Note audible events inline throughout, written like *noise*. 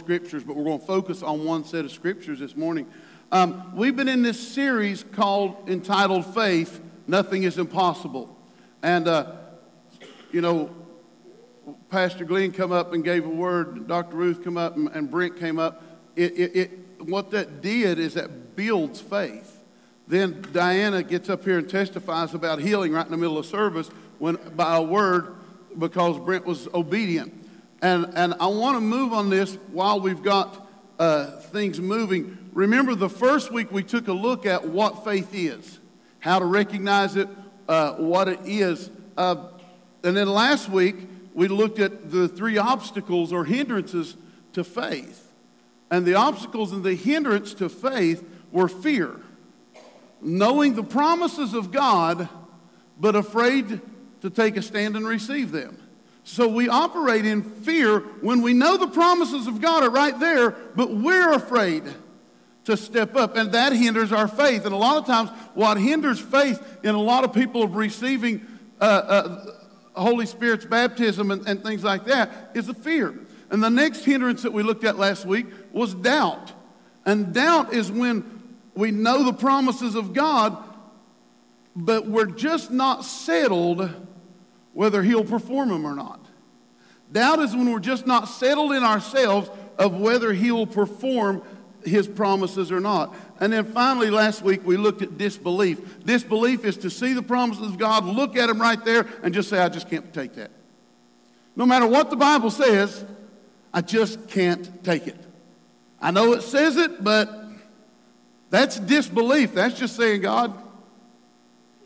scriptures, but we're going to focus on one set of scriptures this morning. Um, we've been in this series called, entitled Faith, Nothing is Impossible. And, uh, you know, Pastor Glenn come up and gave a word, Dr. Ruth come up, and, and Brent came up. It, it, it, what that did is that builds faith. Then Diana gets up here and testifies about healing right in the middle of service when, by a word because Brent was obedient. And, and I want to move on this while we've got uh, things moving. Remember, the first week we took a look at what faith is, how to recognize it, uh, what it is. Uh, and then last week we looked at the three obstacles or hindrances to faith. And the obstacles and the hindrance to faith were fear knowing the promises of God, but afraid to take a stand and receive them. So we operate in fear when we know the promises of God are right there, but we're afraid to step up, and that hinders our faith. And a lot of times, what hinders faith in a lot of people of receiving uh, uh, Holy Spirit's baptism and, and things like that is the fear. And the next hindrance that we looked at last week was doubt. And doubt is when we know the promises of God, but we're just not settled whether He'll perform them or not. Doubt is when we're just not settled in ourselves of whether He will perform His promises or not. And then finally, last week, we looked at disbelief. Disbelief is to see the promises of God, look at them right there, and just say, I just can't take that. No matter what the Bible says, I just can't take it. I know it says it, but that's disbelief. That's just saying, God,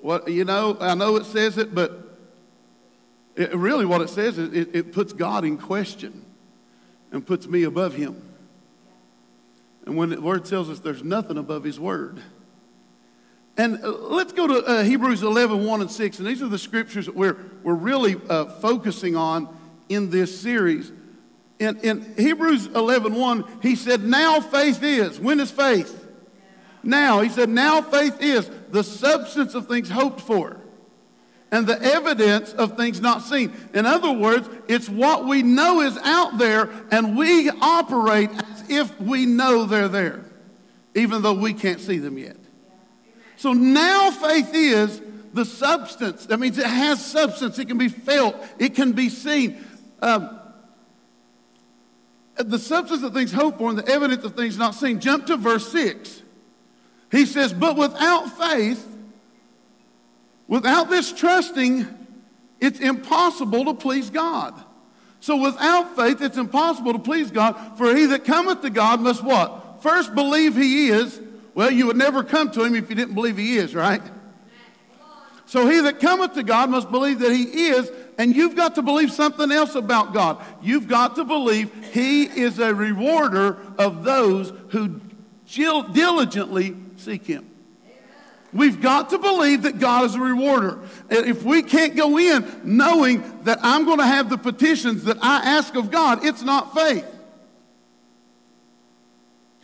what, you know, I know it says it, but it, really what it says is it, it puts God in question and puts me above him. And when the word tells us there's nothing above his word. And uh, let's go to uh, Hebrews 11, 1 and 6. And these are the scriptures that we're, we're really uh, focusing on in this series. In, in Hebrews 11, 1, he said, Now faith is. When is faith? now. He said, now faith is the substance of things hoped for and the evidence of things not seen. In other words, it's what we know is out there and we operate as if we know they're there, even though we can't see them yet. So now faith is the substance. That means it has substance. It can be felt. It can be seen. Um, the substance of things hoped for and the evidence of things not seen. Jump to verse 6. He says, but without faith, without this trusting, it's impossible to please God. So without faith, it's impossible to please God. For he that cometh to God must what? First believe he is. Well, you would never come to him if you didn't believe he is, right? So he that cometh to God must believe that he is, and you've got to believe something else about God. You've got to believe he is a rewarder of those who diligently seek Him. We've got to believe that God is a rewarder. And if we can't go in knowing that I'm going to have the petitions that I ask of God, it's not faith.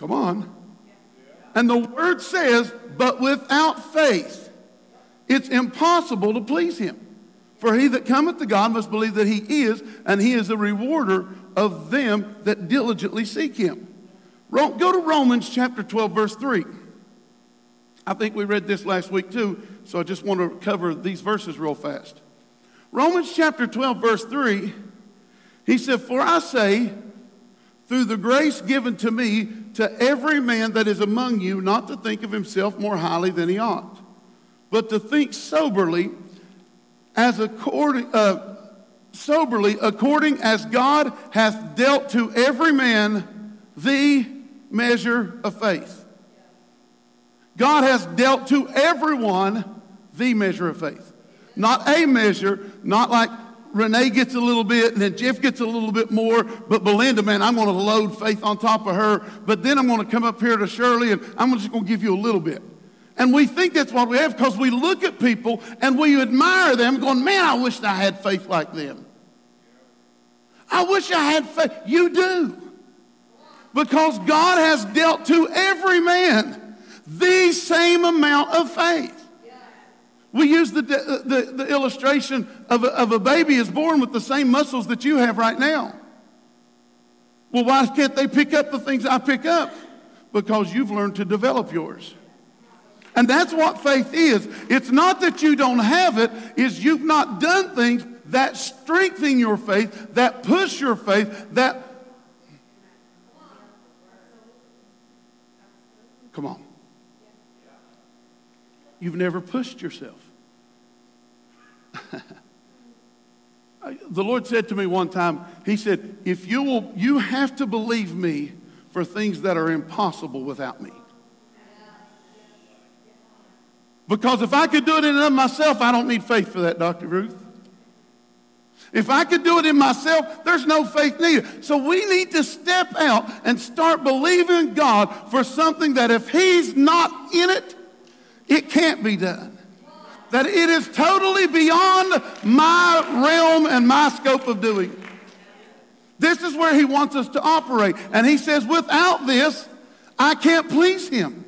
Come on. And the word says, but without faith, it's impossible to please him. For he that cometh to God must believe that he is, and he is a rewarder of them that diligently seek him. Go to Romans chapter 12, verse 3. I think we read this last week too, so I just want to cover these verses real fast. Romans chapter 12, verse 3, he said, For I say, through the grace given to me, to every man that is among you, not to think of himself more highly than he ought, but to think soberly, as according, uh, soberly, according as God hath dealt to every man the measure of faith. God has dealt to everyone the measure of faith. Not a measure, not like Renee gets a little bit and then Jeff gets a little bit more, but Belinda, man, I'm going to load faith on top of her, but then I'm going to come up here to Shirley and I'm just going to give you a little bit. And we think that's what we have because we look at people and we admire them going, man, I wish I had faith like them. I wish I had faith. You do. Because God has dealt to every man the same amount of faith. We use the, the, the illustration of a, of a baby is born with the same muscles that you have right now. Well, why can't they pick up the things I pick up? Because you've learned to develop yours. And that's what faith is. It's not that you don't have it, is you've not done things that strengthen your faith, that push your faith, that Come on. You've never pushed yourself. *laughs* the Lord said to me one time, He said, if you will, you have to believe me for things that are impossible without me. Because if I could do it in and of myself, I don't need faith for that, Dr. Ruth. If I could do it in myself, there's no faith needed. So we need to step out and start believing God for something that if He's not in it, it can't be done. That it is totally beyond my realm and my scope of doing. This is where He wants us to operate. And He says, without this, I can't please Him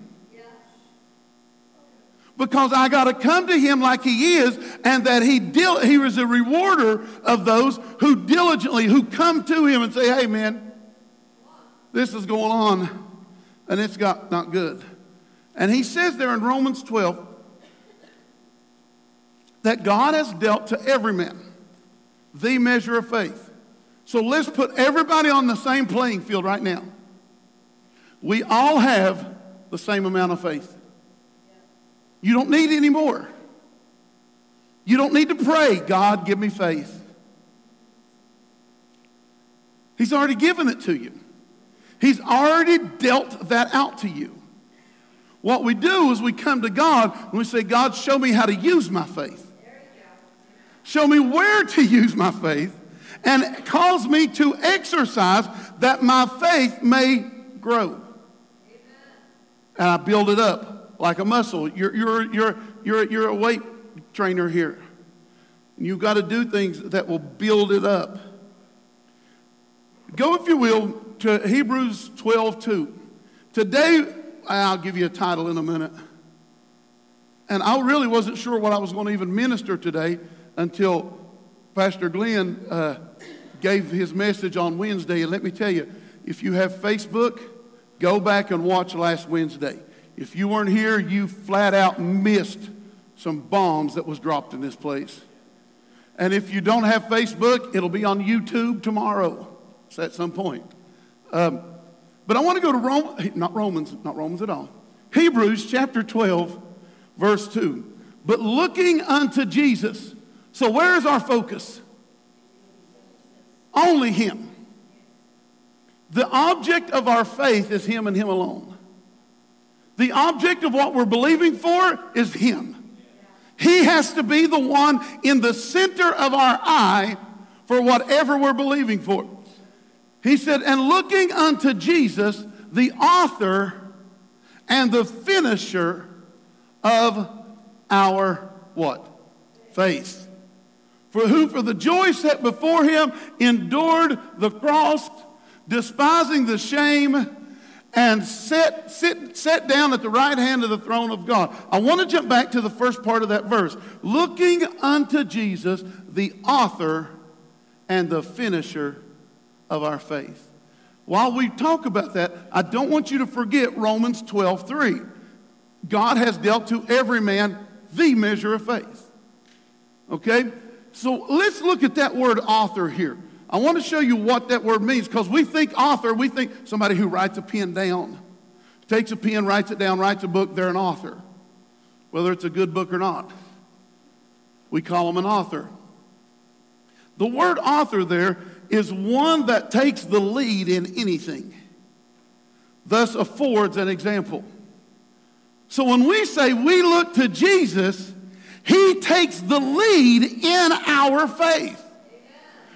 because I got to come to him like he is and that he, dil- he was a rewarder of those who diligently, who come to him and say, hey man, this is going on and it's got not good. And he says there in Romans 12 that God has dealt to every man the measure of faith. So let's put everybody on the same playing field right now. We all have the same amount of faith. You don't need any more. You don't need to pray, God, give me faith. He's already given it to you. He's already dealt that out to you. What we do is we come to God and we say, God, show me how to use my faith. Show me where to *laughs* use my faith and cause me to exercise that my faith may grow. And I build it up like a muscle. You're, you're, you're, you're, you're a weight trainer here. And You've got to do things that will build it up. Go, if you will, to Hebrews 12 2. Today, I'll give you a title in a minute. And I really wasn't sure what I was going to even minister today until Pastor Glenn uh, gave his message on Wednesday. And let me tell you, if you have Facebook, go back and watch last Wednesday. If you weren't here, you flat out missed some bombs that was dropped in this place. And if you don't have Facebook, it'll be on YouTube tomorrow. It's at some point. Um, but I want to go to Rome, not Romans, not Romans at all. Hebrews chapter 12, verse 2. But looking unto Jesus. So where is our focus? Only Him. The object of our faith is Him and Him alone. The object of what we're believing for is Him. He has to be the one in the center of our eye for whatever we're believing for. He said, and looking unto Jesus, the author and the finisher of our what? Faith. For who for the joy set before him endured the cross, despising the shame and sit, sit, sit down at the right hand of the throne of God. I want to jump back to the first part of that verse. Looking unto Jesus, the author and the finisher of our faith. While we talk about that, I don't want you to forget Romans 12 3. God has dealt to every man the measure of faith. Okay? So let's look at that word author here. I want to show you what that word means because we think author, we think somebody who writes a pen down, takes a pen, writes it down, writes a book, they're an author, whether it's a good book or not. We call them an author. The word author there is one that takes the lead in anything, thus affords an example. So when we say we look to Jesus, he takes the lead in our faith.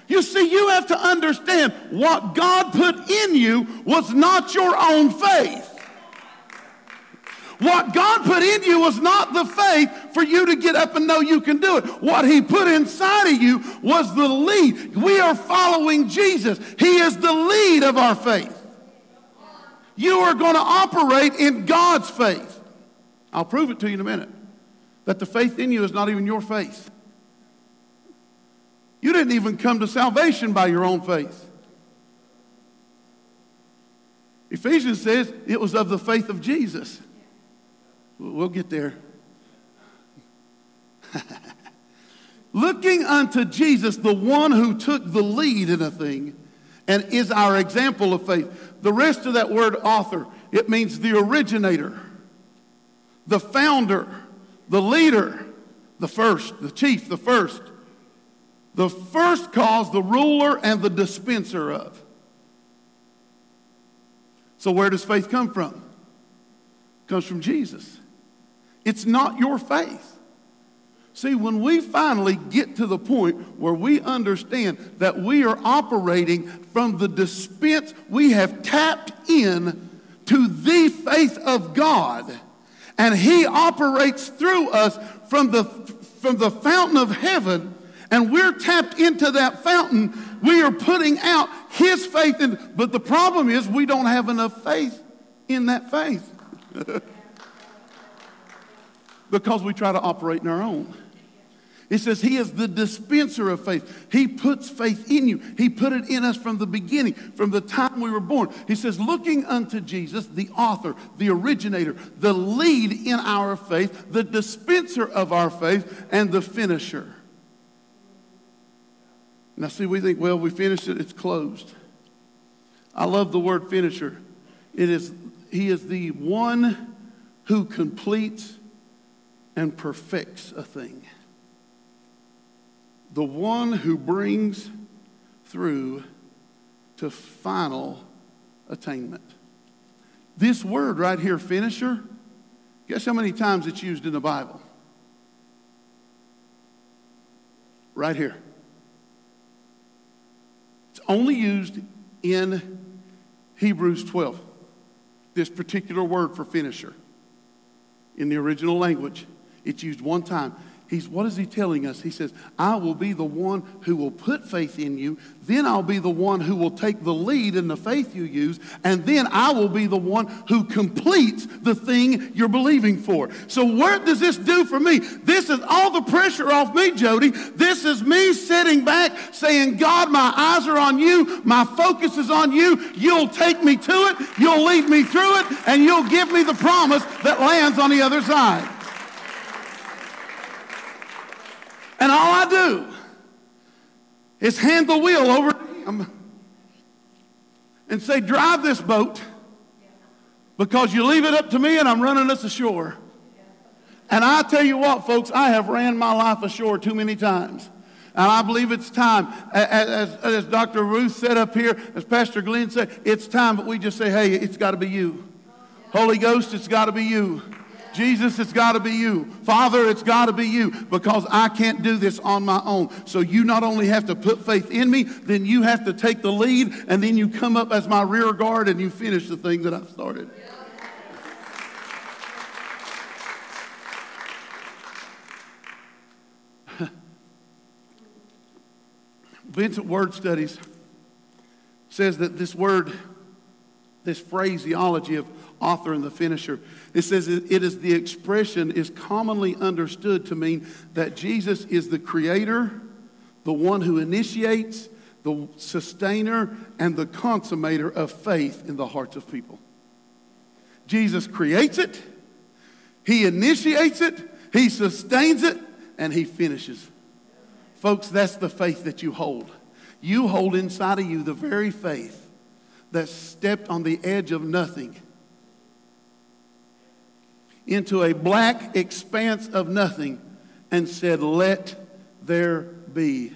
You see, you have to understand what God put in you was not your own faith. What God put in you was not the faith for you to get up and know you can do it. What He put inside of you was the lead. We are following Jesus, He is the lead of our faith. You are going to operate in God's faith. I'll prove it to you in a minute. That the faith in you is not even your faith. You didn't even come to salvation by your own faith. Ephesians says it was of the faith of Jesus. We'll get there. *laughs* Looking unto Jesus, the one who took the lead in a thing and is our example of faith. The rest of that word author, it means the originator, the founder, the leader, the first, the chief, the first. The first cause, the ruler, and the dispenser of. So, where does faith come from? It comes from Jesus. It's not your faith. See, when we finally get to the point where we understand that we are operating from the dispense, we have tapped in to the faith of God, and He operates through us from the, from the fountain of heaven, and we're tapped into that fountain, we are putting out His faith. In, but the problem is, we don't have enough faith in that faith *laughs* because we try to operate in our own. It says he is the dispenser of faith. He puts faith in you. He put it in us from the beginning, from the time we were born. He says, looking unto Jesus, the author, the originator, the lead in our faith, the dispenser of our faith, and the finisher. Now, see, we think, well, we finished it, it's closed. I love the word finisher. It is, he is the one who completes and perfects a thing the one who brings through to final attainment. This word right here, finisher, guess how many times it's used in the Bible? Right here. It's only used in Hebrews 12, this particular word for finisher. In the original language, it's used one time. He's, what is he telling us? He says, I will be the one who will put faith in you. Then I'll be the one who will take the lead in the faith you use. And then I will be the one who completes the thing you're believing for. So, what does this do for me? This is all the pressure off me, Jody. This is me sitting back saying, God, my eyes are on you. My focus is on you. You'll take me to it. You'll lead me through it. And you'll give me the promise that lands on the other side. And all Do is hand the wheel over to him and say, Drive this boat because you leave it up to me and I'm running us ashore. And I tell you what, folks, I have ran my life ashore too many times. And I believe it's time, as, as, Dr. Ruth said up here, as Pastor Glenn said, it's time that we just say, hey, it's got to be you. Holy Ghost, it's got to be you. Jesus, it's got to be you. Father, it's got to be you because I can't do this on my own. So you not only have to put faith in me, then you have to take the lead, and then you come up as my rear guard and you finish the thing that I've started. *laughs* Vincent Word Studies says that this word, this phraseology of author and the finisher. It says it is the expression is commonly understood to mean that Jesus is the creator, the one who initiates, the sustainer, and the consummator of faith in the hearts of people. Jesus creates it, he initiates it, he sustains it, and he finishes. Folks, that's the faith that you hold. You hold inside of you the very faith that stepped on the edge of nothing into a black expanse of nothing and said, Let there be.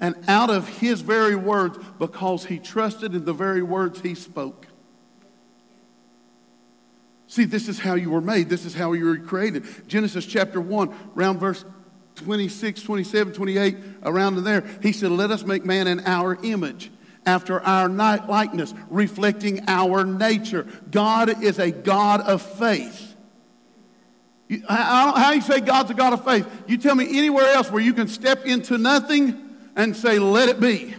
And out of his very words, because he trusted in the very words he spoke. See, this is how you were made. This is how you were created. Genesis chapter 1, around verse 26, 27, 28, around in there, he said, Let us make man in our image after our night likeness, reflecting our nature. God is a God of faith. How, how you say God's a God of faith? You tell me anywhere else where you can step into nothing and say, let it be.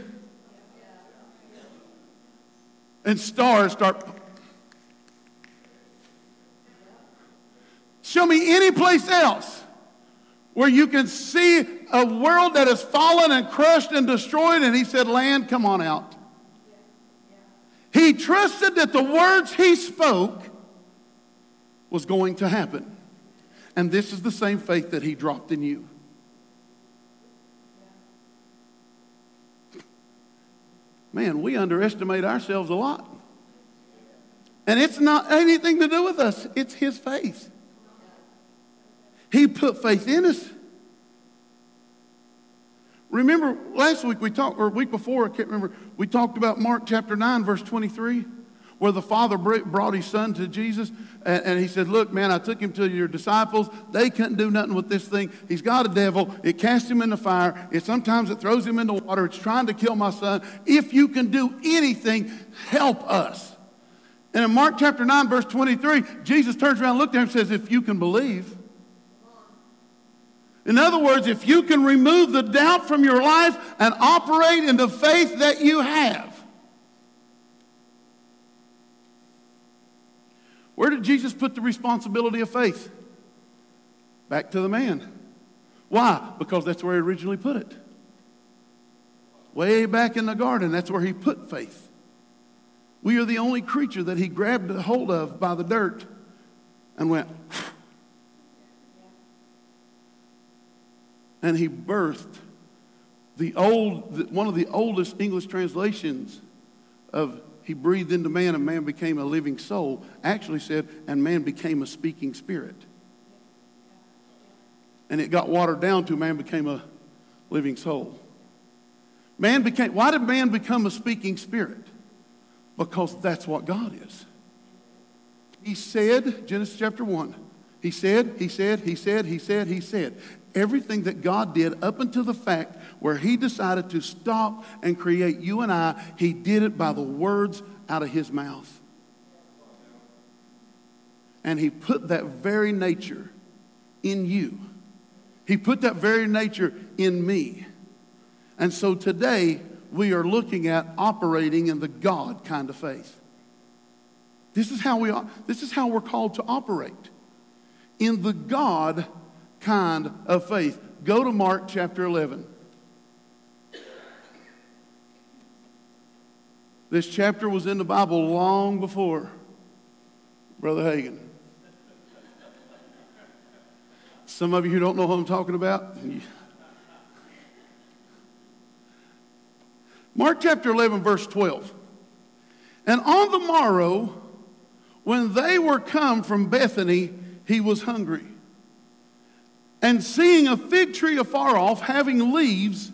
And stars start. Show me any place else where you can see a world that has fallen and crushed and destroyed, and he said, Land, come on out. He trusted that the words he spoke was going to happen. And this is the same faith that he dropped in you. Man, we underestimate ourselves a lot. And it's not anything to do with us, it's his faith. He put faith in us. Remember last week we talked, or week before, I can't remember, we talked about Mark chapter 9, verse 23, where the father brought his son to Jesus and, and, he said, Look, man, I took him to your disciples. They couldn't do nothing with this thing. He's got a devil. It casts him in the fire. It sometimes it throws him in the water. It's trying to kill my son. If you can do anything, help us. And in Mark chapter 9, verse 23, Jesus turns around, looked at him, and says, If you can believe. In other words, if you can remove the doubt from your life and operate in the faith that you have. Where did Jesus put the responsibility of faith? Back to the man. Why? Because that's where he originally put it. Way back in the garden, that's where he put faith. We are the only creature that he grabbed a hold of by the dirt and went, and he birthed the old, one of the oldest English translations of he breathed into man and man became a living soul actually said, and man became a speaking spirit. And it got watered down to man became a living soul. Man became, why did man become a speaking spirit? Because that's what God is. He said, Genesis chapter 1, he said, he said, he said, he said, he said. Everything that God did up until the fact where he decided to stop and create you and I, he did it by the words out of his mouth. And he put that very nature in you. He put that very nature in me. And so today, we are looking at operating in the God kind of faith. This is how we are, this is how we're called to operate. In the God kind of faith. Go to Mark chapter 11. This chapter was in the Bible long before Brother Hagin. Some of you who don't know who I'm talking about, Mark chapter 11, verse 12. And on the morrow, when they were come from Bethany, he was hungry. And seeing a fig tree afar off, having leaves,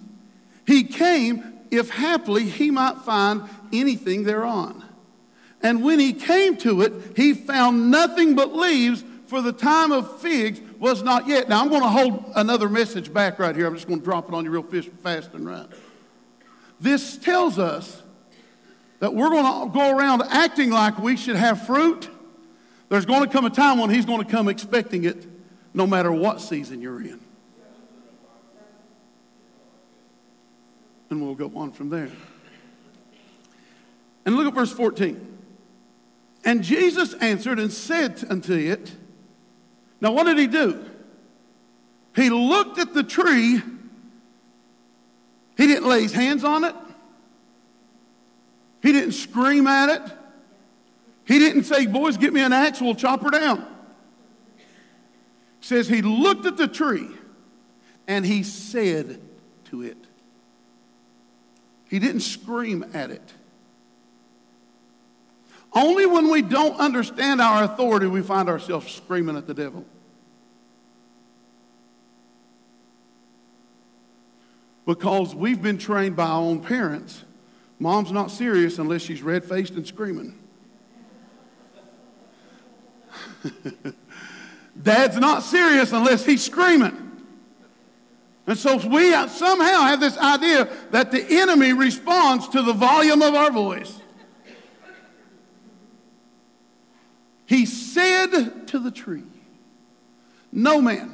he came, if haply he might find anything thereon. And when he came to it, he found nothing but leaves, for the time of figs was not yet. Now, I'm going to hold another message back right here. I'm just going to drop it on you real fast and right. This tells us that we're going to go around acting like we should have fruit. There's going to come a time when he's going to come expecting it no matter what season you're in. And we'll go on from there. And look at verse 14. And Jesus answered and said unto it, Now what did he do? He looked at the tree. He didn't lay his hands on it. He didn't scream at it. He didn't say, Boys, get me an axe, we'll chop her down says he looked at the tree and he said to it. He didn't scream at it. Only when we don't understand our authority, we find ourselves screaming at the devil. Because we've been trained by our own parents. Mom's not serious unless she's red faced and screaming. *laughs* Dad's not serious unless he's screaming. And so we somehow have this idea that the enemy responds to the volume of our voice. He said to the tree, No man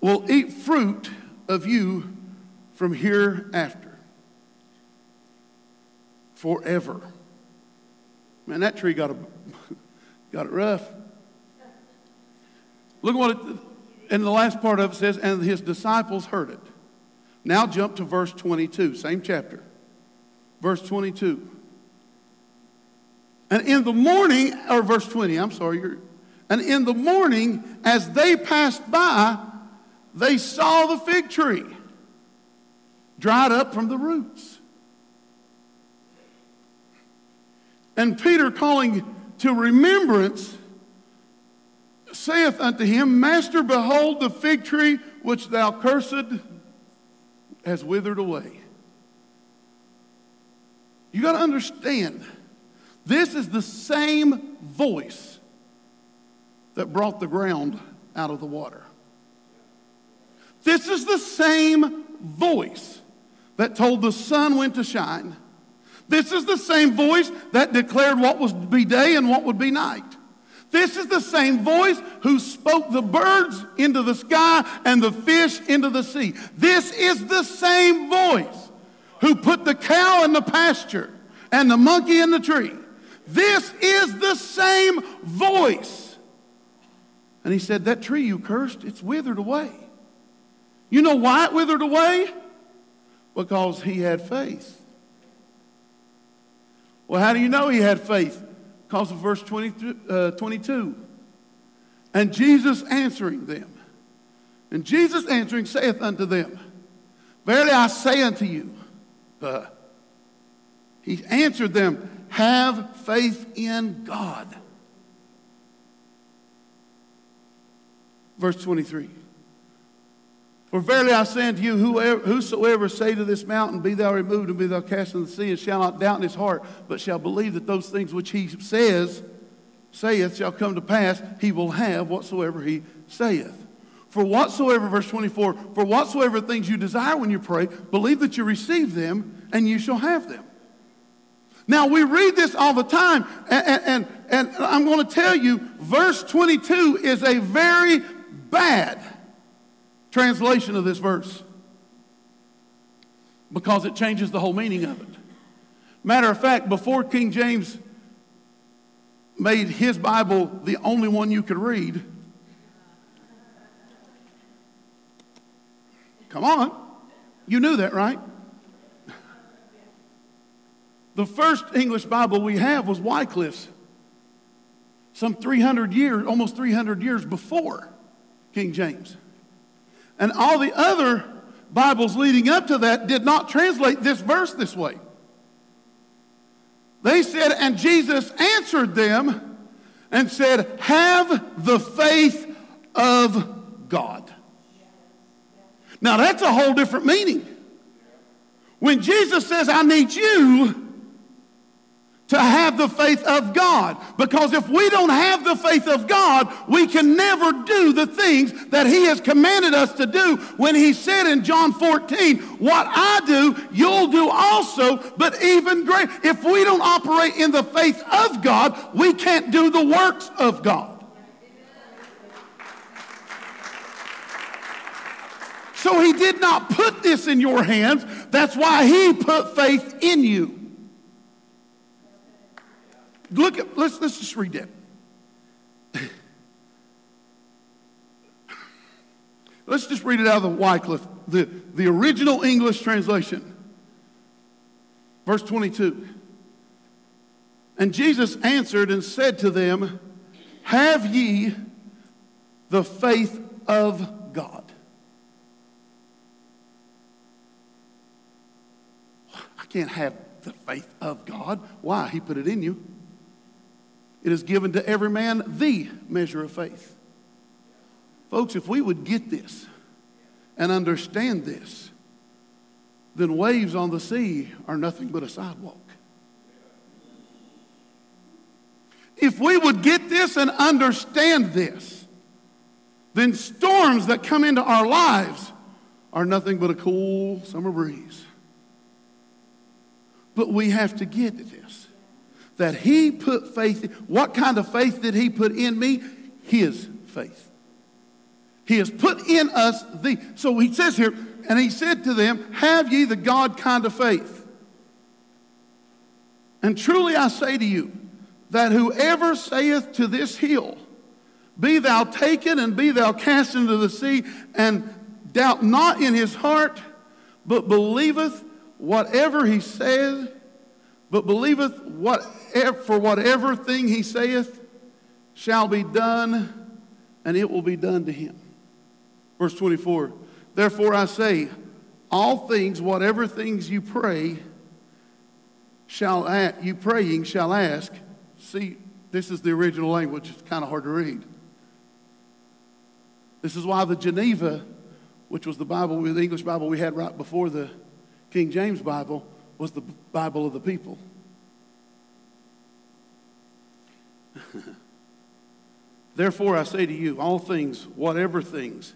will eat fruit of you from hereafter forever. Man, that tree got, a, *laughs* got it rough. Look at what it, in the last part of it says, and his disciples heard it. Now jump to verse 22, same chapter. Verse 22. And in the morning, or verse 20, I'm sorry, and in the morning, as they passed by, they saw the fig tree dried up from the roots. And Peter, calling to remembrance, saith unto him, Master, behold, the fig tree which thou cursed has withered away. You got to understand, this is the same voice that brought the ground out of the water. This is the same voice that told the sun when to shine. This is the same voice that declared what was to be day and what would be night. This is the same voice who spoke the birds into the sky and the fish into the sea. This is the same voice who put the cow in the pasture and the monkey in the tree. This is the same voice. And he said, That tree you cursed, it's withered away. You know why it withered away? Because he had faith. Well, how do you know he had faith? Because of verse 20, uh, 22. And Jesus answering them. And Jesus answering saith unto them, Verily I say unto you, uh, he answered them, Have faith in God. Verse 23. For verily I say unto you, whoever, whosoever say to this mountain, Be thou removed and be thou cast into the sea, and shall not doubt in his heart, but shall believe that those things which he says, saith, shall come to pass, he will have whatsoever he saith. For whatsoever, verse 24, for whatsoever things you desire when you pray, believe that you receive them, and you shall have them. Now, we read this all the time, and, and, and I'm going to tell you, verse 22 is a very bad translation of this verse because it changes the whole meaning of it. Matter of fact, before King James made his Bible the only one you could read, come on, you knew that, right? The first English Bible we have was Wycliffe's, some 300 years, almost 300 years before King James. And all the other Bibles leading up to that did not translate this verse this way. They said, and Jesus answered them and said, Have the faith of God. Now that's a whole different meaning. When Jesus says, I need you to have the faith of God. Because if we don't have the faith of God, we can never do the things that He has commanded us to do when He said in John 14, What I do, you'll do also, but even greater. If we don't operate in the faith of God, we can't do the works of God. So He did not put this in your hands. That's why He put faith in you. Look at, let's, let's just read that. let's just read it out of the Wycliffe, the, the original English translation. Verse 22. And Jesus answered and said to them, Have ye the faith of God? I can't have the faith of God. Why? He put it in you. It is given to every man the measure of faith. Folks, if we would get this and understand this, then waves on the sea are nothing but a sidewalk. If we would get this and understand this, then storms that come into our lives are nothing but a cool summer breeze. But we have to get to this that he put faith in. What kind of faith did he put in me? His faith. He has put in us the. So he says here, and he said to them, Have ye the God kind of faith? And truly I say to you, that whoever saith to this hill, Be thou taken and be thou cast into the sea, and doubt not in his heart, but believeth whatever he saith but believeth what, for whatever thing he saith shall be done, and it will be done to him. Verse 24 Therefore I say, all things, whatever things you pray, shall at, you praying shall ask. See, this is the original language. It's kind of hard to read. This is why the Geneva, which was the Bible, the English Bible we had right before the King James Bible, was the Bible of the people. *laughs* Therefore I say to you, all things, whatever things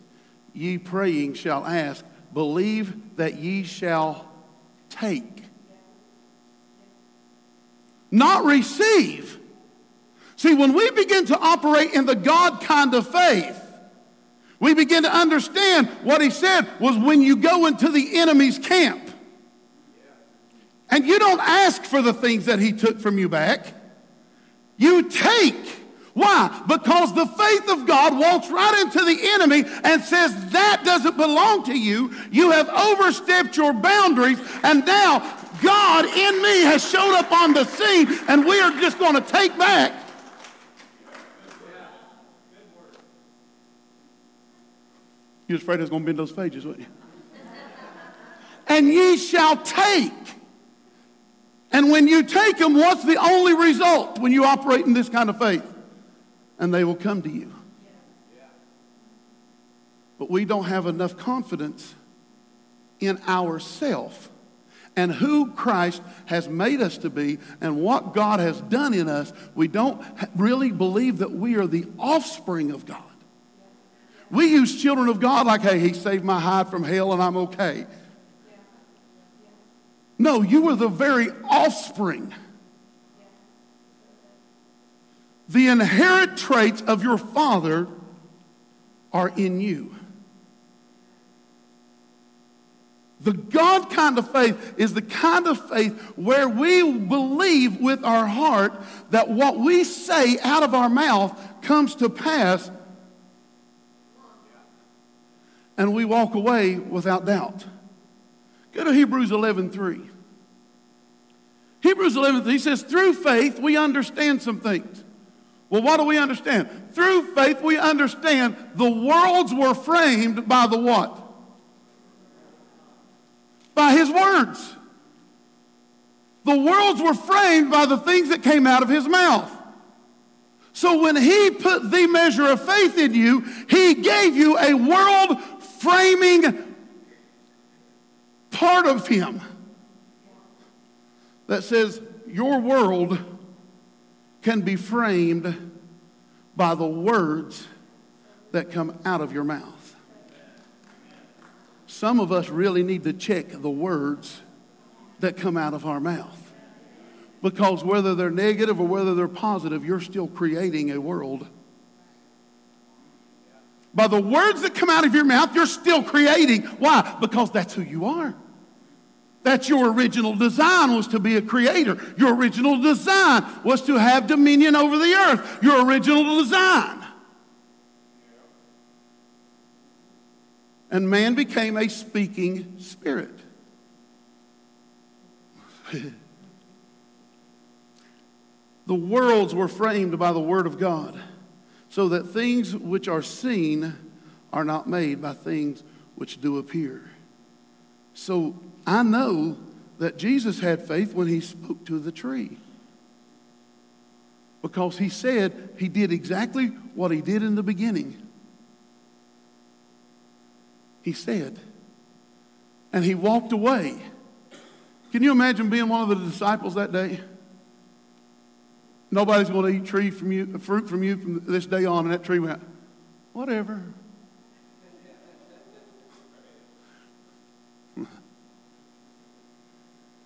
ye praying shall ask, believe that ye shall take. Not receive. See, when we begin to operate in the God kind of faith, we begin to understand what he said was when you go into the enemy's camp and you don't ask for the things that he took from you back, you take. Why? Because the faith of God walks right into the enemy and says, That doesn't belong to you. You have overstepped your boundaries, and now God in me has showed up on the scene, and we are just going to take back. You was afraid I was going to bend those pages, weren't you? *laughs* and ye shall take. And when you take them, what's the only result when you operate in this kind of faith? and they will come to you. But we don't have enough confidence in ourself and who Christ has made us to be and what God has done in us. We don't really believe that we are the offspring of God. We use children of God like, hey, he saved my hide from hell and I'm okay. No, you are the very offspring the inherent traits of your father are in you. The God kind of faith is the kind of faith where we believe with our heart that what we say out of our mouth comes to pass and we walk away without doubt. Go to Hebrews 11:3. Hebrews 11, he says through faith we understand some things. Well, what do we understand? Through faith, we understand the worlds were framed by the what? By his words. The worlds were framed by the things that came out of his mouth. So when he put the measure of faith in you, he gave you a world framing part of him that says, Your world can be framed by the words that come out of your mouth. Some of us really need to check the words that come out of our mouth. Because whether they're negative or whether they're positive, you're still creating a world. By the words that come out of your mouth, you're still creating. Why? Because that's who you are. That's your original design was to be a creator. Your original design was to have dominion over the earth. Your original design. And man became a speaking spirit. *laughs* the worlds were framed by the word of God, so that things which are seen are not made by things which do appear. So I know that Jesus had faith when he spoke to the tree. Because he said he did exactly what he did in the beginning. He said. And he walked away. Can you imagine being one of the disciples that day? Nobody's going to eat tree from you, fruit from you from this day on. And that tree went, whatever.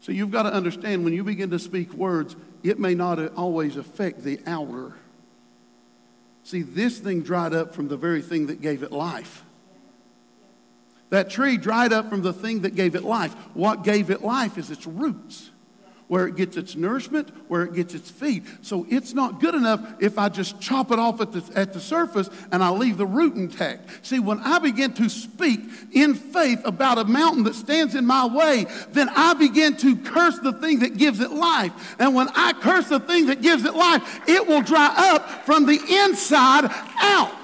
So you've got to understand when you begin to speak words, it may not always affect the outer. See, this thing dried up from the very thing that gave it life. That tree dried up from the thing that gave it life. What gave it life is its roots. Where it gets its nourishment, where it gets its feed. So it's not good enough if I just chop it off at the, at the surface and I leave the root intact. See, when I begin to speak in faith about a mountain that stands in my way, then I begin to curse the thing that gives it life. And when I curse the thing that gives it life, it will dry up from the inside out.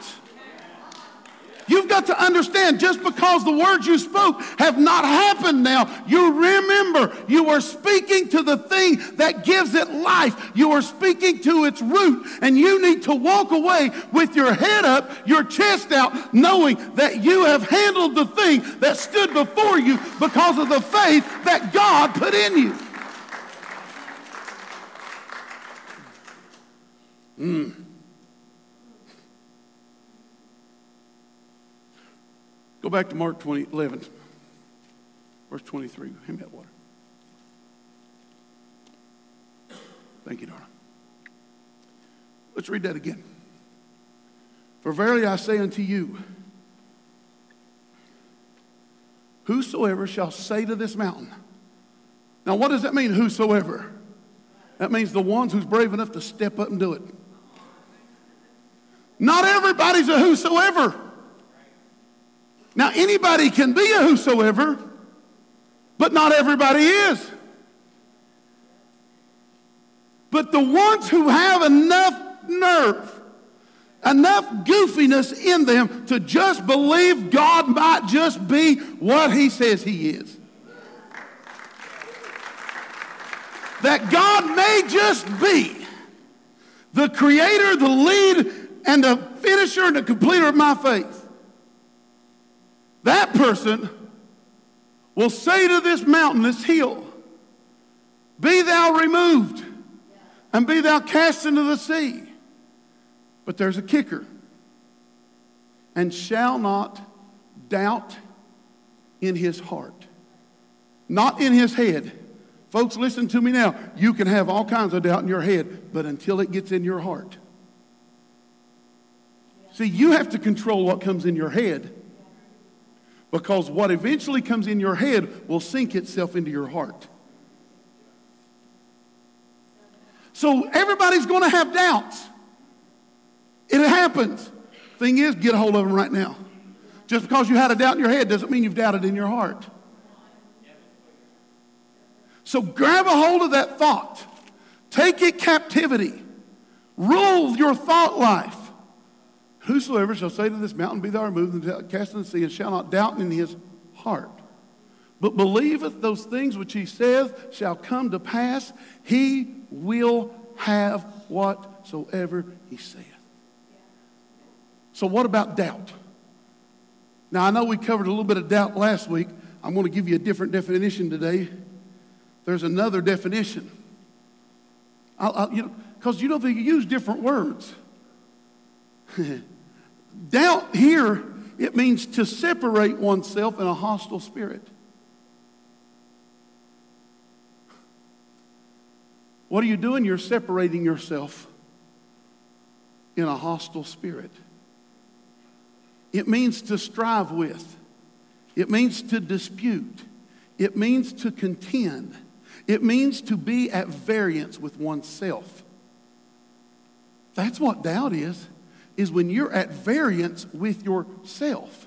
You've got to understand just because the words you spoke have not happened now, you remember you are speaking to the thing that gives it life. You are speaking to its root, and you need to walk away with your head up, your chest out, knowing that you have handled the thing that stood before you because of the faith that God put in you. Mm. Go back to Mark 20, 11, verse 23. Hand me that water. Thank you, darling. Let's read that again. For verily I say unto you, whosoever shall say to this mountain. Now, what does that mean, whosoever? That means the ones who's brave enough to step up and do it. Not everybody's a whosoever. Now, anybody can be a whosoever, but not everybody is. But the ones who have enough nerve, enough goofiness in them to just believe God might just be what He says He is. That God may just be the creator, the lead, and the finisher and the completer of my faith. That person will say to this mountain, this hill, Be thou removed and be thou cast into the sea. But there's a kicker. And shall not doubt in his heart, not in his head. Folks, listen to me now. You can have all kinds of doubt in your head, but until it gets in your heart. See, you have to control what comes in your head because what eventually comes in your head will sink itself into your heart. So everybody's going to have doubts. It happens. Thing is, get a hold of them right now. Just because you had a doubt in your head doesn't mean you've doubted in your heart. So grab a hold of that thought. Take it captivity. Rule your thought life. Whosoever shall say to this mountain, Be thou removed and cast into the sea, and shall not doubt in his heart, but believeth those things which he saith shall come to pass, he will have whatsoever he saith. So, what about doubt? Now, I know we covered a little bit of doubt last week. I'm going to give you a different definition today. There's another definition. I'll, I'll, you know, because you know they use different words. *laughs* Doubt here, it means to separate oneself in a hostile spirit. What are you doing? You're separating yourself in a hostile spirit. It means to strive with, it means to dispute, it means to contend, it means to be at variance with oneself. That's what doubt is is when you're at variance with yourself.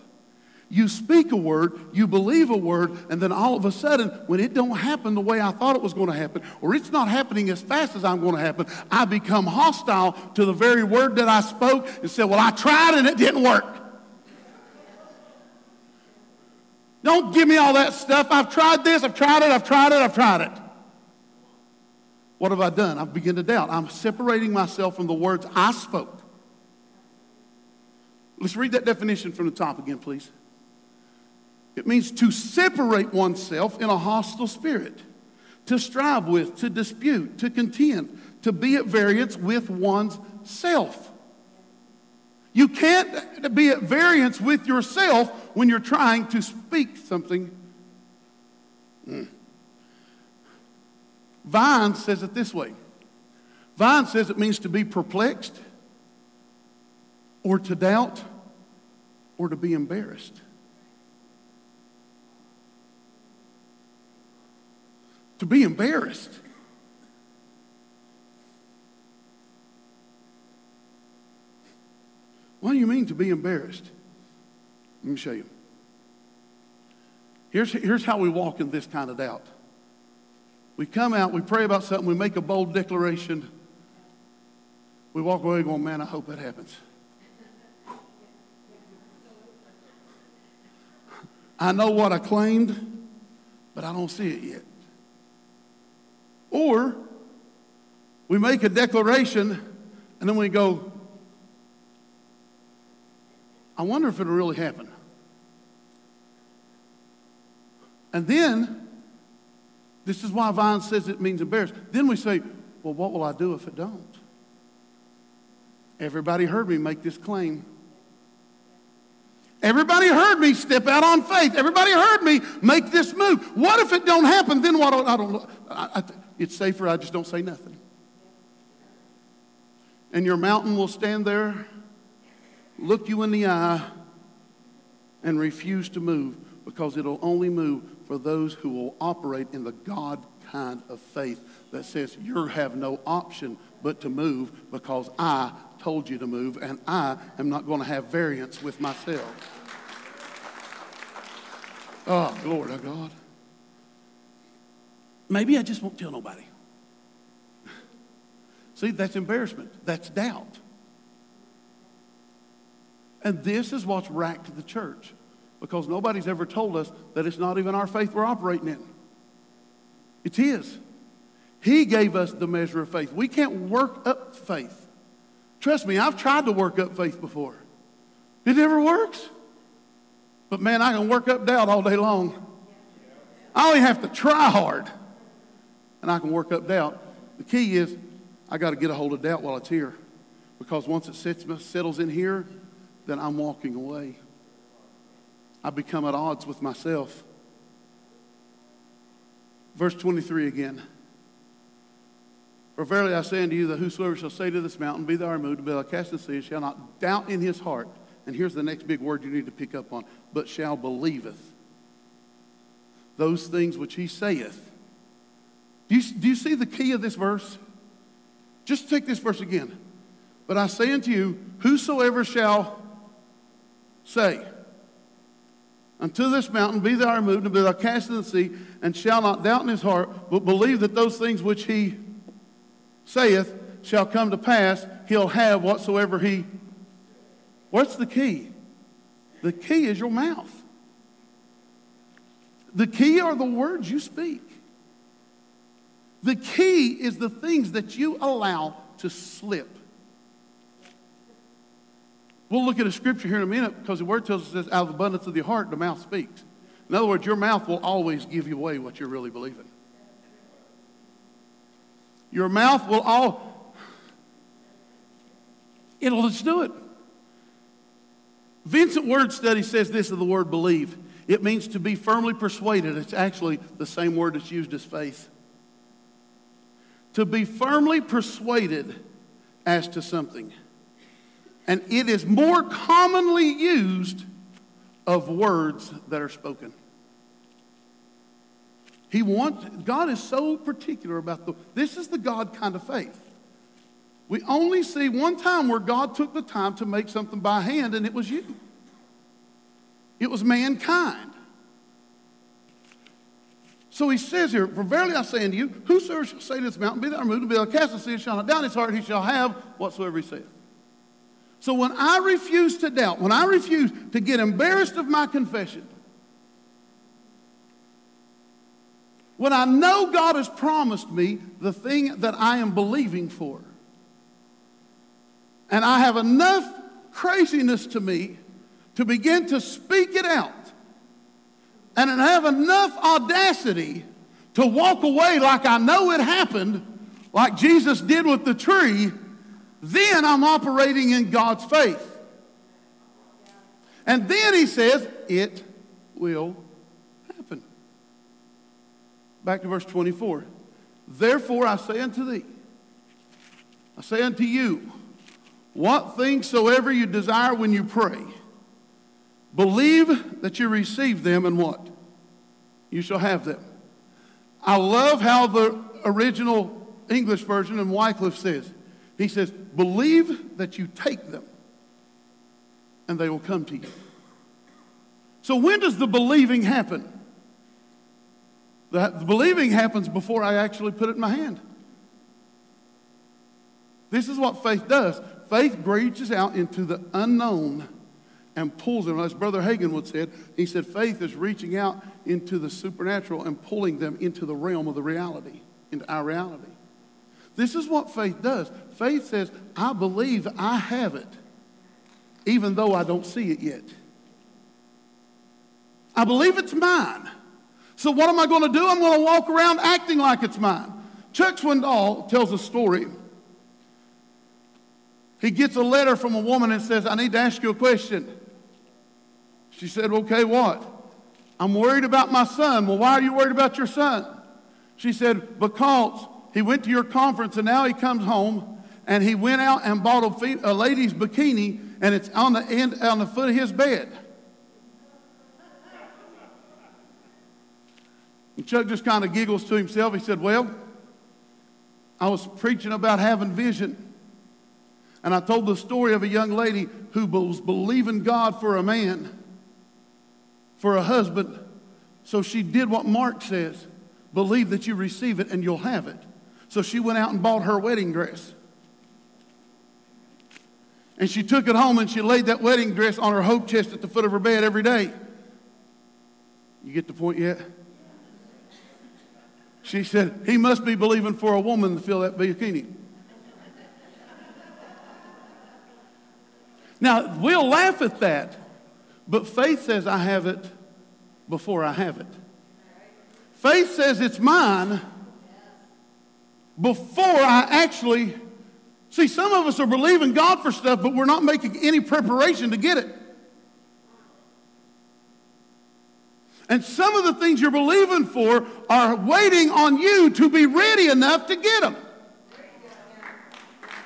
You speak a word, you believe a word, and then all of a sudden, when it don't happen the way I thought it was going to happen, or it's not happening as fast as I'm going to happen, I become hostile to the very word that I spoke and said, Well, I tried and it didn't work. Don't give me all that stuff. I've tried this, I've tried it, I've tried it, I've tried it. What have I done? I've begun to doubt. I'm separating myself from the words I spoke. Let's read that definition from the top again, please. It means to separate oneself in a hostile spirit, to strive with, to dispute, to contend, to be at variance with one's self. You can't be at variance with yourself when you're trying to speak something. Mm. Vine says it this way Vine says it means to be perplexed or to doubt or to be embarrassed. To be embarrassed. What do you mean to be embarrassed? Let me show you. Here's, here's how we walk in this kind of doubt. We come out, we pray about something, we make a bold declaration. We walk away going, man, I hope that happens. I know what I claimed, but I don't see it yet. Or we make a declaration and then we go, I wonder if it'll really happen. And then, this is why Vine says it means embarrassed. Then we say, well, what will I do if it don't? Everybody heard me make this claim. Everybody heard me step out on faith. Everybody heard me make this move. What if it don't happen? Then what? I don't. I, I, it's safer I just don't say nothing. And your mountain will stand there, look you in the eye, and refuse to move because it'll only move for those who will operate in the God kind of faith that says you have no option but to move because I told you to move and I am not going to have variance with myself. Oh, glory to God. Maybe I just won't tell nobody. *laughs* See, that's embarrassment. That's doubt. And this is what's racked the church because nobody's ever told us that it's not even our faith we're operating in. It's His. He gave us the measure of faith. We can't work up faith. Trust me, I've tried to work up faith before. It never works. But man, I can work up doubt all day long. I only have to try hard, and I can work up doubt. The key is I got to get a hold of doubt while it's here. Because once it sits, settles in here, then I'm walking away. I become at odds with myself. Verse 23 again. For verily I say unto you that whosoever shall say to this mountain, Be thou removed, and be thou cast the sea, shall not doubt in his heart. And here's the next big word you need to pick up on, but shall believeth those things which he saith. Do you, do you see the key of this verse? Just take this verse again. But I say unto you, whosoever shall say, Unto this mountain be thou removed, and be thou cast into the sea, and shall not doubt in his heart, but believe that those things which he saith shall come to pass, he'll have whatsoever he. What's the key? The key is your mouth. The key are the words you speak. The key is the things that you allow to slip. We'll look at a scripture here in a minute because the word tells us this out of the abundance of the heart, the mouth speaks. In other words, your mouth will always give you away what you're really believing. Your mouth will all, it'll just do it. Vincent Word Study says this of the word believe. It means to be firmly persuaded. It's actually the same word that's used as faith. To be firmly persuaded as to something and it is more commonly used of words that are spoken. He wants, God is so particular about the, this is the God kind of faith. We only see one time where God took the time to make something by hand, and it was you. It was mankind. So he says here, For verily I say unto you, whosoever shall say to this mountain, Be thou removed, and be thou cast into sea, shall not down his heart, he shall have whatsoever he saith. So when I refuse to doubt, when I refuse to get embarrassed of my confession, when I know God has promised me the thing that I am believing for, and I have enough craziness to me to begin to speak it out, and I have enough audacity to walk away like I know it happened, like Jesus did with the tree then I'm operating in God's faith. And then he says, it will happen. Back to verse 24. Therefore I say unto thee, I say unto you, what things soever you desire when you pray, believe that you receive them and what? You shall have them. I love how the original English version and Wycliffe says, he says, believe that you take them and they will come to you. So, when does the believing happen? The, the believing happens before I actually put it in my hand. This is what faith does. Faith reaches out into the unknown and pulls them. As Brother Hagin would said, he said faith is reaching out into the supernatural and pulling them into the realm of the reality, into our reality. This is what faith does. Faith says, I believe I have it, even though I don't see it yet. I believe it's mine. So what am I going to do? I'm going to walk around acting like it's mine. Chuck Swindoll tells a story. He gets a letter from a woman and says, I need to ask you a question. She said, Okay, what? I'm worried about my son. Well, why are you worried about your son? She said, Because he went to your conference and now he comes home and he went out and bought a, fe- a lady's bikini and it's on the end on the foot of his bed. And Chuck just kind of giggles to himself. He said, Well, I was preaching about having vision. And I told the story of a young lady who was believing God for a man for a husband. So she did what Mark says believe that you receive it and you'll have it. So she went out and bought her wedding dress. And she took it home and she laid that wedding dress on her hope chest at the foot of her bed every day. You get the point yet? She said, He must be believing for a woman to fill that bikini. Now, we'll laugh at that. But faith says, I have it before I have it. Faith says it's mine before I actually. See, some of us are believing God for stuff, but we're not making any preparation to get it. And some of the things you're believing for are waiting on you to be ready enough to get them.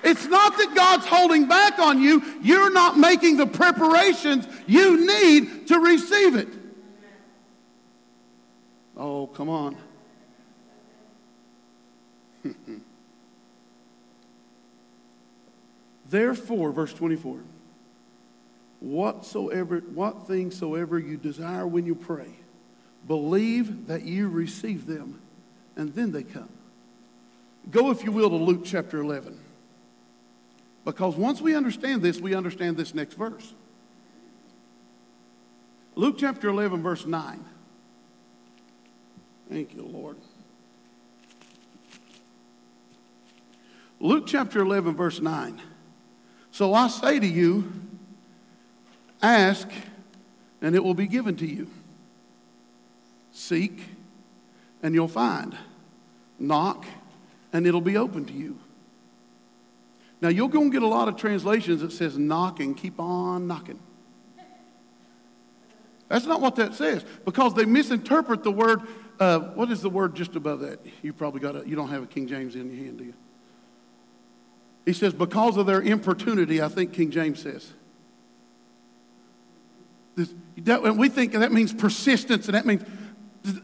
It's not that God's holding back on you. You're not making the preparations you need to receive it. Oh, come on. *laughs* Therefore, verse 24, whatsoever, what things soever you desire when you pray, believe that you receive them, and then they come. Go, if you will, to Luke chapter 11. Because once we understand this, we understand this next verse. Luke chapter 11, verse 9. Thank you, Lord. Luke chapter 11, verse 9. So I say to you, ask, and it will be given to you. Seek, and you'll find. Knock, and it'll be open to you. Now, you're going to get a lot of translations that says knock and keep on knocking. That's not what that says because they misinterpret the word. Uh, what is the word just above that? You probably got a, you don't have a King James in your hand, do you? He says, because of their importunity, I think King James says. This, that, and we think that means persistence, and that means,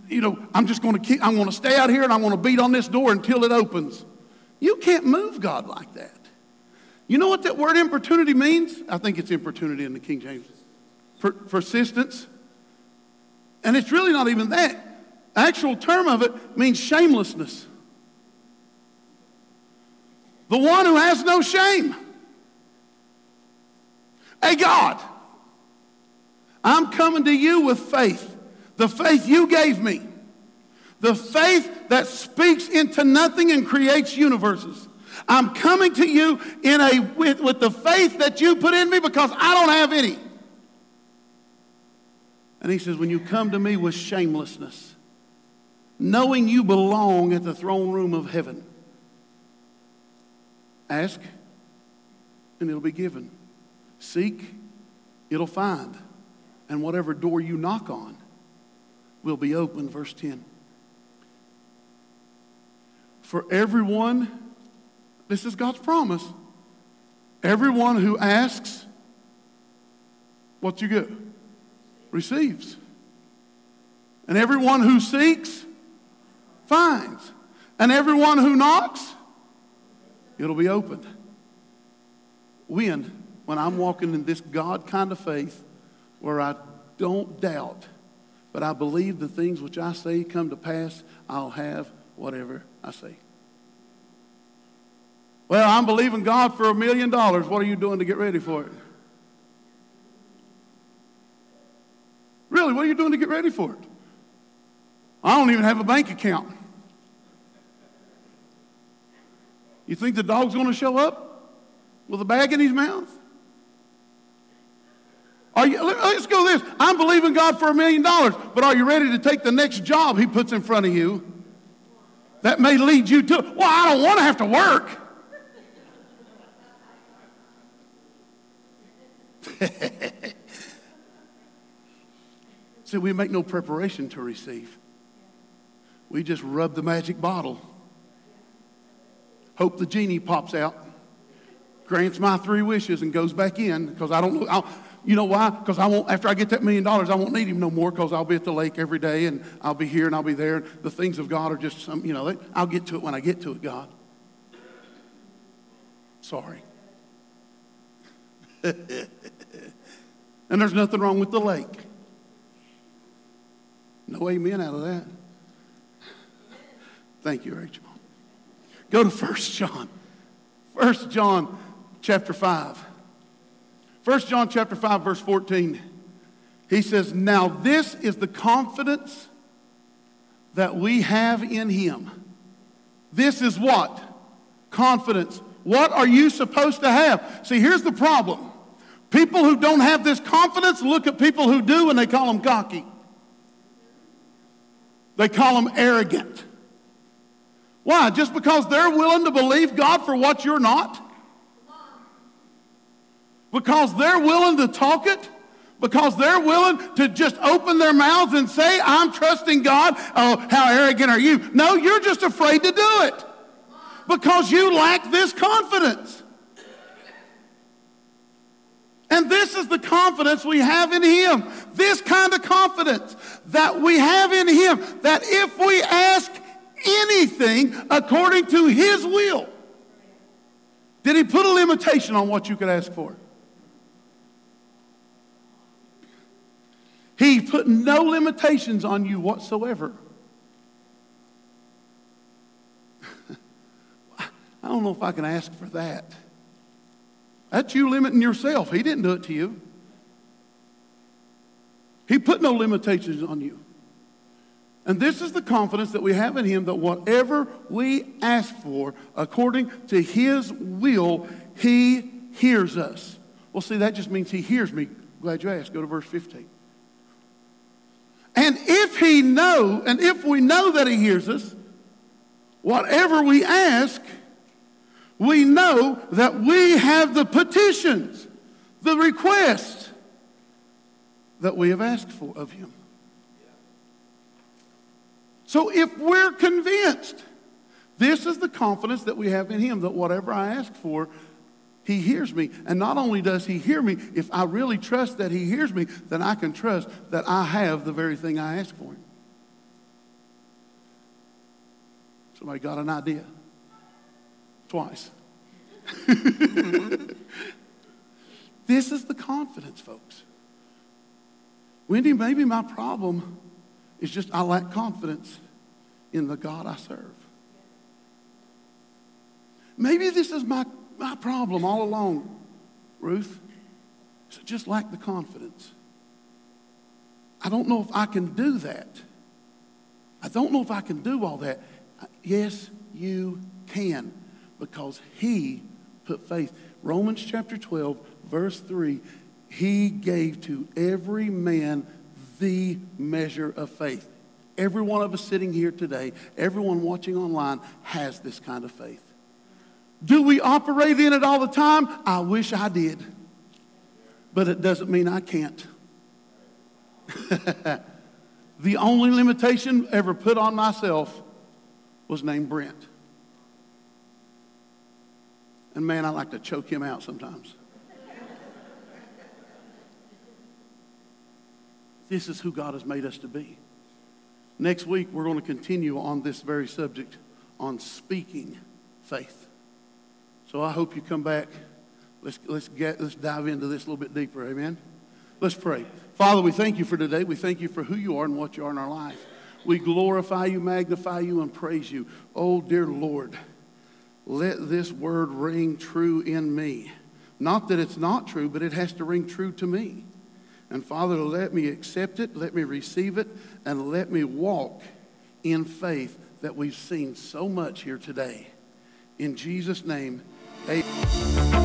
you know, I'm just going to keep, I'm going to stay out here and I'm going to beat on this door until it opens. You can't move God like that. You know what that word importunity means? I think it's importunity in the King James. Per- persistence. And it's really not even that. Actual term of it means shamelessness. The one who has no shame. Hey, God, I'm coming to you with faith. The faith you gave me. The faith that speaks into nothing and creates universes. I'm coming to you in a, with, with the faith that you put in me because I don't have any. And he says, when you come to me with shamelessness, knowing you belong at the throne room of heaven, ask and it'll be given. Seek, it'll find. And whatever door you knock on will be open. Verse 10. For everyone this is God's promise. Everyone who asks, what you get? Receives. And everyone who seeks, finds. And everyone who knocks, it'll be opened. When? when I'm walking in this God kind of faith where I don't doubt, but I believe the things which I say come to pass, I'll have whatever I say. Well, I'm believing God for a million dollars. What are you doing to get ready for it? Really, what are you doing to get ready for it? I don't even have a bank account. You think the dog's going to show up with a bag in his mouth? Are you, let's go this. I'm believing God for a million dollars, but are you ready to take the next job he puts in front of you? That may lead you to, well, I don't want to have to work. *laughs* See, we make no preparation to receive. We just rub the magic bottle. Hope the genie pops out, grants my three wishes, and goes back in because I don't know. I'll, you know why? Because I won't. After I get that million dollars, I won't need him no more because I'll be at the lake every day and I'll be here and I'll be there. The things of God are just some. You know, I'll get to it when I get to it. God. Sorry. *laughs* and there's nothing wrong with the lake. No amen out of that. Thank you, Rachel. Go to 1 John. 1 John chapter 5. 1 John chapter 5 verse 14. He says, "Now this is the confidence that we have in him." This is what? Confidence. What are you supposed to have? See, here's the problem. People who don't have this confidence look at people who do and they call them cocky. They call them arrogant. Why? Just because they're willing to believe God for what you're not? Because they're willing to talk it? Because they're willing to just open their mouths and say, I'm trusting God. Oh, how arrogant are you? No, you're just afraid to do it because you lack this confidence. And this is the confidence we have in Him. This kind of confidence that we have in Him that if we ask anything according to His will, did He put a limitation on what you could ask for? He put no limitations on you whatsoever. *laughs* I don't know if I can ask for that. That's you limiting yourself. He didn't do it to you. He put no limitations on you. And this is the confidence that we have in Him that whatever we ask for, according to His will, He hears us. Well, see, that just means He hears me. Glad you asked. Go to verse 15. And if He know, and if we know that He hears us, whatever we ask, we know that we have the petitions, the requests that we have asked for of Him. So if we're convinced, this is the confidence that we have in Him that whatever I ask for, He hears me. And not only does He hear me, if I really trust that He hears me, then I can trust that I have the very thing I ask for Him. Somebody got an idea? Twice. *laughs* this is the confidence, folks. Wendy, maybe my problem is just I lack confidence in the God I serve. Maybe this is my, my problem all along, Ruth. So just lack the confidence. I don't know if I can do that. I don't know if I can do all that. Yes, you can because he put faith. Romans chapter 12, verse 3 He gave to every man the measure of faith. Every one of us sitting here today, everyone watching online has this kind of faith. Do we operate in it all the time? I wish I did. But it doesn't mean I can't. *laughs* the only limitation ever put on myself was named Brent. And man, I like to choke him out sometimes. this is who God has made us to be. Next week, we're going to continue on this very subject on speaking faith. So I hope you come back Let's, let's, get, let's dive into this a little bit deeper. Amen. Let's pray. Father, we thank you for today. We thank you for who you are and what you are in our life. We glorify you, magnify you, and praise you. Oh, dear Lord, let this word ring true in me. Not that it's not true, but it has to ring true to me. And Father, let me accept it, let me receive it, and let me walk in faith that we've seen so much here today. In Jesus' name, amen.